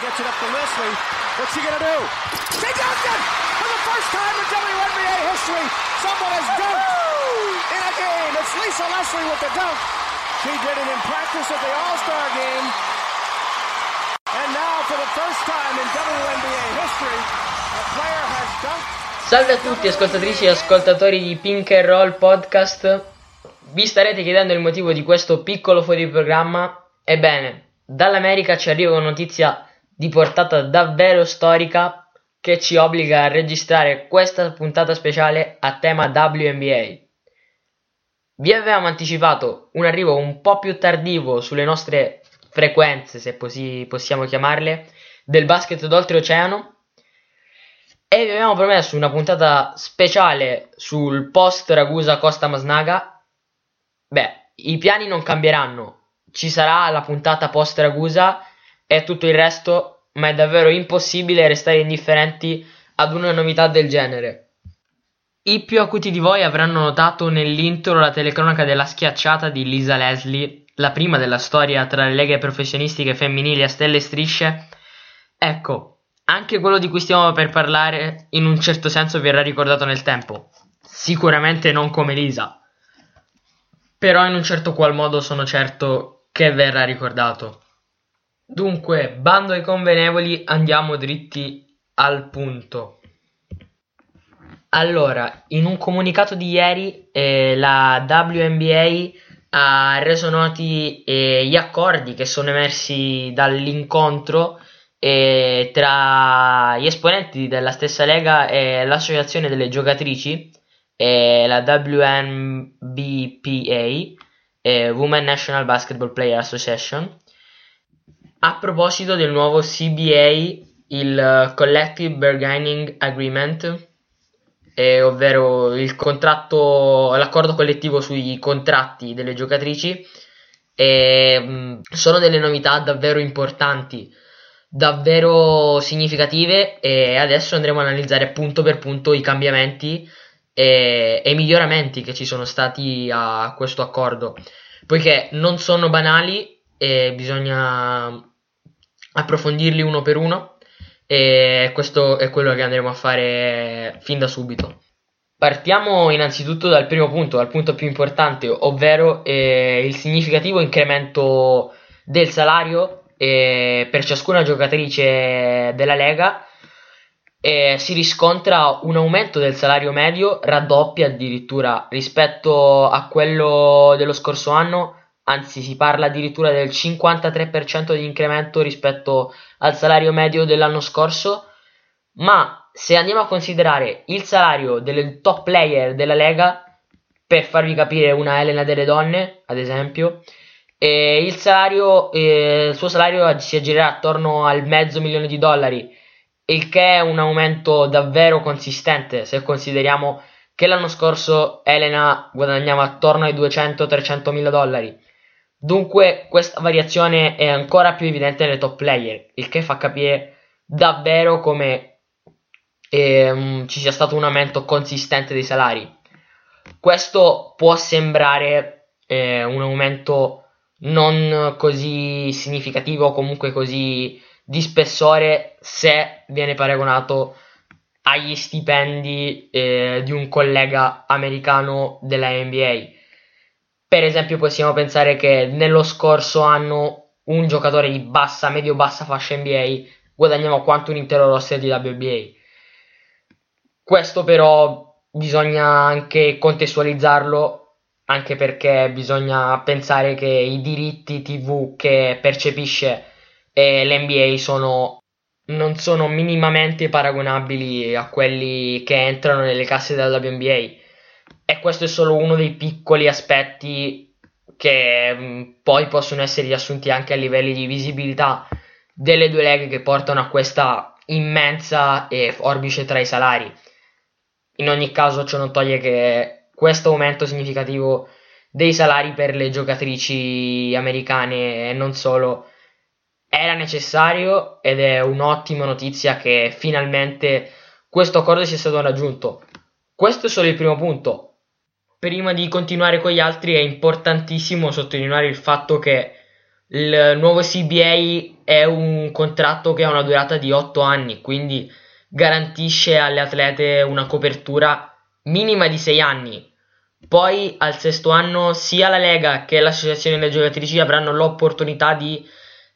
Gets it up to Leslie. What's he going to do? He dunked it! For the first time in WNBA history, someone has dunked in a game. It's Lisa Leslie with the dunk. She did it in practice at the All-Star game. And now, for the first time in WNBA history, a player has dunked. Salve a tutti ascoltatrici e ascoltatori di Pink and Roll Podcast. Vi starete chiedendo il motivo di questo piccolo fuori programma? Ebbene, dall'America ci arriva una notizia di portata davvero storica che ci obbliga a registrare questa puntata speciale a tema WNBA. Vi avevamo anticipato un arrivo un po' più tardivo sulle nostre frequenze, se così possiamo chiamarle, del basket d'oltreoceano e vi avevamo promesso una puntata speciale sul post Ragusa Costa Masnaga. Beh, i piani non cambieranno, ci sarà la puntata post Ragusa e tutto il resto, ma è davvero impossibile restare indifferenti ad una novità del genere. I più acuti di voi avranno notato nell'intro la telecronaca della schiacciata di Lisa Leslie, la prima della storia tra le leghe professionistiche femminili a stelle e strisce. Ecco, anche quello di cui stiamo per parlare in un certo senso verrà ricordato nel tempo. Sicuramente non come Lisa, però in un certo qual modo sono certo che verrà ricordato. Dunque, bando ai convenevoli, andiamo dritti al punto. Allora, in un comunicato di ieri eh, la WNBA ha reso noti eh, gli accordi che sono emersi dall'incontro eh, tra gli esponenti della stessa lega e l'associazione delle giocatrici, la WNBPA, Women National Basketball Player Association, a proposito del nuovo CBA, il Collective Bargaining Agreement, eh, ovvero l'accordo collettivo sui contratti delle giocatrici, eh, sono delle novità davvero importanti, davvero significative e adesso andremo ad analizzare punto per punto i cambiamenti e, e i miglioramenti che ci sono stati a questo accordo, poiché non sono banali e bisogna approfondirli uno per uno e questo è quello che andremo a fare fin da subito. Partiamo innanzitutto dal primo punto, dal punto più importante, ovvero eh, il significativo incremento del salario eh, per ciascuna giocatrice della Lega. Eh, si riscontra un aumento del salario medio, raddoppia addirittura rispetto a quello dello scorso anno, anzi si parla addirittura del 53% di incremento rispetto al salario medio dell'anno scorso, ma se andiamo a considerare il salario delle top player della Lega, per farvi capire una Elena delle donne, ad esempio, eh, il, salario, eh, il suo salario si aggirerà attorno al mezzo milione di dollari, il che è un aumento davvero consistente se consideriamo che l'anno scorso Elena guadagnava attorno ai 200-300 mila dollari. Dunque questa variazione è ancora più evidente nelle top player, il che fa capire davvero come ehm, ci sia stato un aumento consistente dei salari. Questo può sembrare eh, un aumento non così significativo o comunque così di spessore se viene paragonato agli stipendi eh, di un collega americano della NBA per esempio possiamo pensare che nello scorso anno un giocatore di bassa, medio-bassa fascia NBA guadagnava quanto un intero roster di WBA. Questo però bisogna anche contestualizzarlo, anche perché bisogna pensare che i diritti TV che percepisce eh, l'NBA sono, non sono minimamente paragonabili a quelli che entrano nelle casse della WNBA e questo è solo uno dei piccoli aspetti che mh, poi possono essere riassunti anche a livelli di visibilità delle due leghe che portano a questa immensa e forbice tra i salari. In ogni caso ciò non toglie che questo aumento significativo dei salari per le giocatrici americane e non solo era necessario ed è un'ottima notizia che finalmente questo accordo sia stato raggiunto. Questo è solo il primo punto. Prima di continuare con gli altri è importantissimo sottolineare il fatto che il nuovo CBA è un contratto che ha una durata di 8 anni, quindi garantisce alle atlete una copertura minima di 6 anni. Poi al sesto anno sia la Lega che l'associazione delle giocatrici avranno l'opportunità di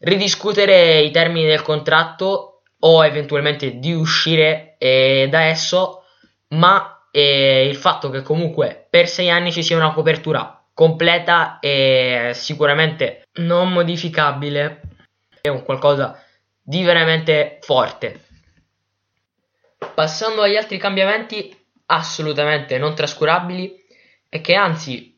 ridiscutere i termini del contratto o eventualmente di uscire eh, da esso, ma eh, il fatto che comunque per 6 anni ci sia una copertura completa e sicuramente non modificabile è un qualcosa di veramente forte. Passando agli altri cambiamenti assolutamente non trascurabili e che anzi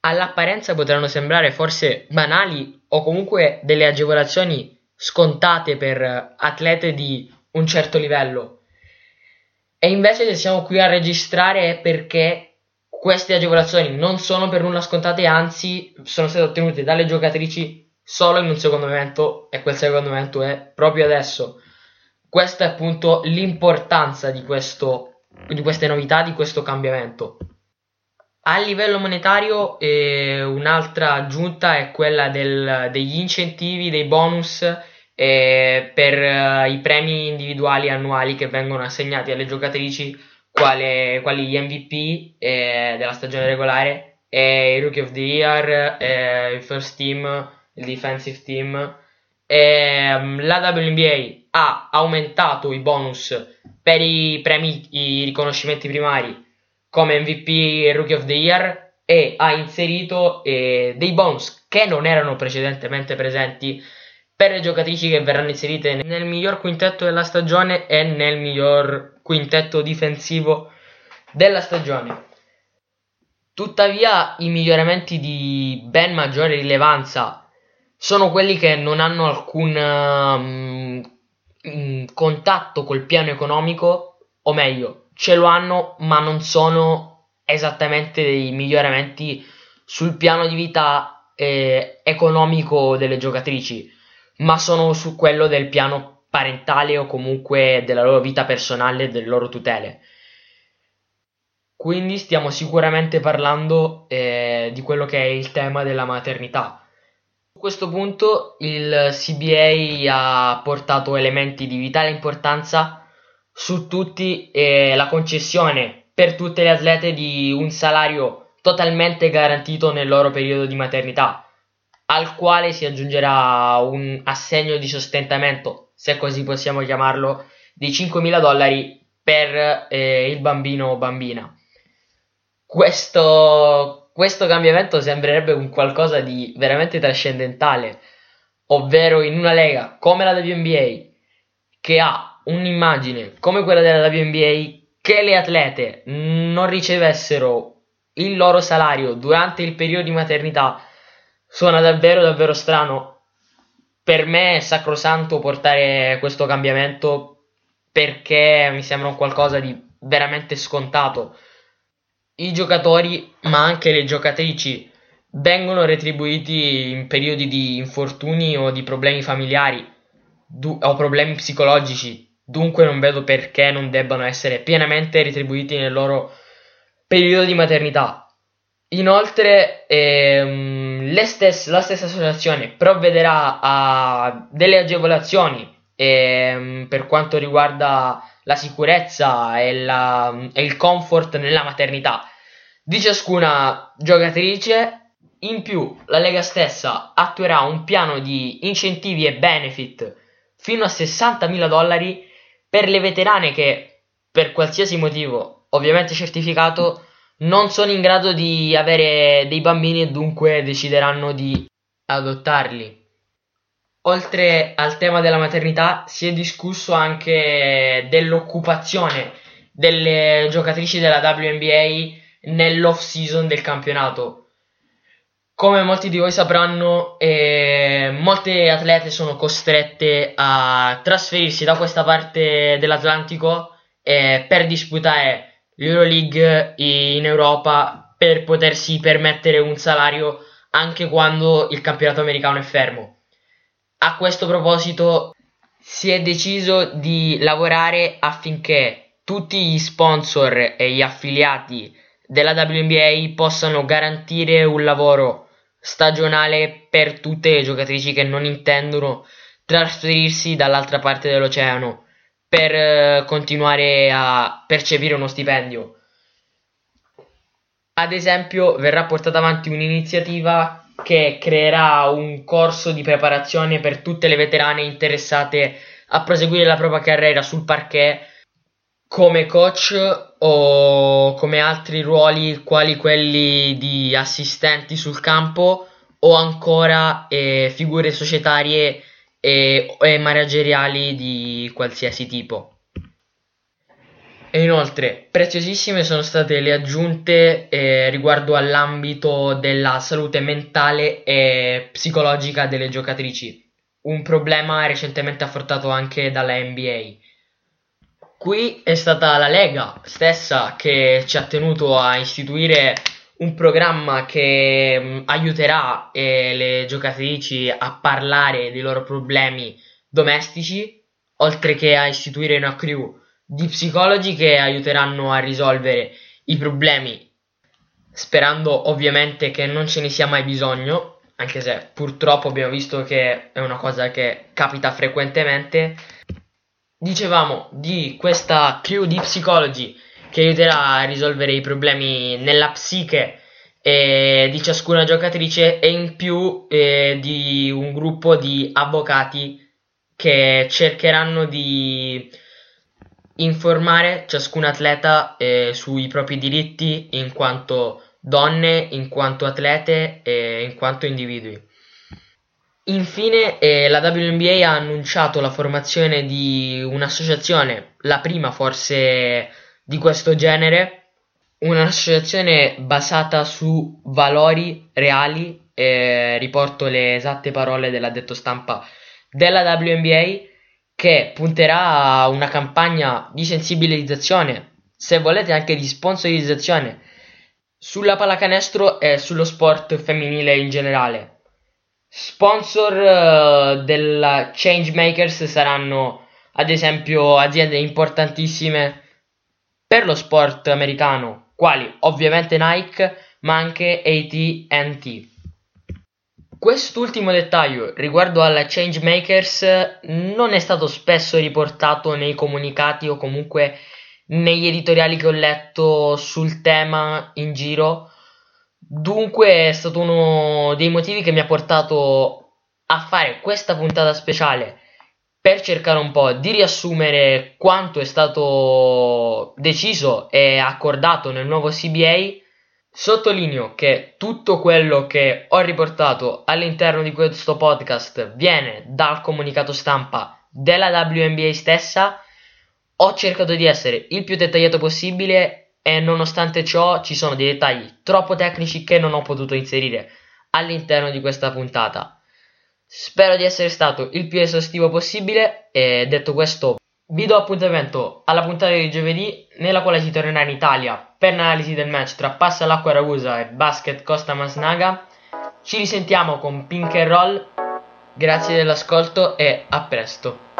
all'apparenza potranno sembrare forse banali o comunque delle agevolazioni scontate per atlete di un certo livello. E invece se siamo qui a registrare è perché queste agevolazioni non sono per nulla scontate, anzi sono state ottenute dalle giocatrici solo in un secondo momento e quel secondo momento è proprio adesso. Questa è appunto l'importanza di, questo, di queste novità, di questo cambiamento. A livello monetario eh, un'altra aggiunta è quella del, degli incentivi, dei bonus eh, per eh, i premi individuali annuali che vengono assegnati alle giocatrici quale, quali gli MVP eh, della stagione regolare, il Rookie of the Year, il First Team, il Defensive Team. Um, la WNBA ha aumentato i bonus per i premi, i riconoscimenti primari come MVP e Rookie of the Year e ha inserito eh, dei bonus che non erano precedentemente presenti per le giocatrici che verranno inserite nel miglior quintetto della stagione e nel miglior quintetto difensivo della stagione. Tuttavia i miglioramenti di ben maggiore rilevanza sono quelli che non hanno alcun um, contatto col piano economico, o meglio, ce lo hanno ma non sono esattamente dei miglioramenti sul piano di vita eh, economico delle giocatrici ma sono su quello del piano parentale o comunque della loro vita personale e delle loro tutele. Quindi stiamo sicuramente parlando eh, di quello che è il tema della maternità. Su questo punto il CBA ha portato elementi di vitale importanza su tutti e la concessione per tutte le atlete di un salario totalmente garantito nel loro periodo di maternità al quale si aggiungerà un assegno di sostentamento, se così possiamo chiamarlo, di 5.000 dollari per eh, il bambino o bambina. Questo, questo cambiamento sembrerebbe un qualcosa di veramente trascendentale, ovvero in una lega come la WNBA, che ha un'immagine come quella della WNBA, che le atlete non ricevessero il loro salario durante il periodo di maternità Suona davvero davvero strano. Per me è sacrosanto portare questo cambiamento perché mi sembra un qualcosa di veramente scontato. I giocatori, ma anche le giocatrici, vengono retribuiti in periodi di infortuni o di problemi familiari du- o problemi psicologici. Dunque non vedo perché non debbano essere pienamente retribuiti nel loro periodo di maternità. Inoltre, ehm, stesse, la stessa associazione provvederà a delle agevolazioni ehm, per quanto riguarda la sicurezza e, la, e il comfort nella maternità di ciascuna giocatrice. In più, la Lega stessa attuerà un piano di incentivi e benefit fino a 60.000 dollari per le veterane che, per qualsiasi motivo, ovviamente certificato, non sono in grado di avere dei bambini e dunque decideranno di adottarli. Oltre al tema della maternità si è discusso anche dell'occupazione delle giocatrici della WNBA nell'off season del campionato. Come molti di voi sapranno, eh, molte atlete sono costrette a trasferirsi da questa parte dell'Atlantico eh, per disputare l'Euroleague in Europa per potersi permettere un salario anche quando il campionato americano è fermo. A questo proposito si è deciso di lavorare affinché tutti gli sponsor e gli affiliati della WNBA possano garantire un lavoro stagionale per tutte le giocatrici che non intendono trasferirsi dall'altra parte dell'oceano per eh, continuare a percepire uno stipendio. Ad esempio, verrà portata avanti un'iniziativa che creerà un corso di preparazione per tutte le veterane interessate a proseguire la propria carriera sul parquet come coach o come altri ruoli quali quelli di assistenti sul campo o ancora eh, figure societarie e, e manageriali di qualsiasi tipo. E inoltre, preziosissime sono state le aggiunte eh, riguardo all'ambito della salute mentale e psicologica delle giocatrici, un problema recentemente affrontato anche dalla NBA. Qui è stata la Lega stessa che ci ha tenuto a istituire un programma che mh, mm, aiuterà eh, le giocatrici a parlare dei loro problemi domestici, oltre che a istituire una crew di psicologi che aiuteranno a risolvere i problemi, sperando ovviamente che non ce ne sia mai bisogno, anche se purtroppo abbiamo visto che è una cosa che capita frequentemente. Dicevamo di questa crew di psicologi che aiuterà a risolvere i problemi nella psiche eh, di ciascuna giocatrice e in più eh, di un gruppo di avvocati che cercheranno di informare ciascun atleta eh, sui propri diritti in quanto donne, in quanto atlete e in quanto individui. Infine eh, la WNBA ha annunciato la formazione di un'associazione, la prima forse di questo genere, un'associazione basata su valori reali, eh, riporto le esatte parole dell'addetto stampa della WNBA, che punterà a una campagna di sensibilizzazione, se volete anche di sponsorizzazione, sulla pallacanestro e sullo sport femminile in generale. Sponsor uh, della Changemakers saranno ad esempio aziende importantissime per lo sport americano, quali ovviamente Nike, ma anche AT&T. Quest'ultimo dettaglio riguardo alla Changemakers non è stato spesso riportato nei comunicati o comunque negli editoriali che ho letto sul tema in giro Dunque è stato uno dei motivi che mi ha portato a fare questa puntata speciale per cercare un po' di riassumere quanto è stato deciso e accordato nel nuovo CBA. Sottolineo che tutto quello che ho riportato all'interno di questo podcast viene dal comunicato stampa della WNBA stessa. Ho cercato di essere il più dettagliato possibile e nonostante ciò ci sono dei dettagli troppo tecnici che non ho potuto inserire all'interno di questa puntata. Spero di essere stato il più esaustivo possibile e detto questo vi do appuntamento alla puntata di giovedì nella quale si tornerà in Italia per l'analisi del match tra Passa l'Acqua Ragusa e Basket Costa Masnaga. Ci risentiamo con Pink and Roll. Grazie dell'ascolto e a presto.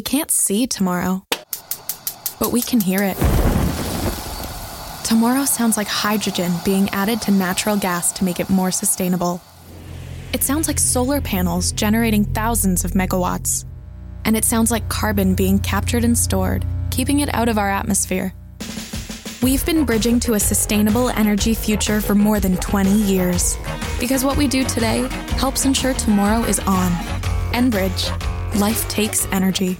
We can't see tomorrow, but we can hear it. Tomorrow sounds like hydrogen being added to natural gas to make it more sustainable. It sounds like solar panels generating thousands of megawatts. And it sounds like carbon being captured and stored, keeping it out of our atmosphere. We've been bridging to a sustainable energy future for more than 20 years. Because what we do today helps ensure tomorrow is on. Enbridge. Life takes energy.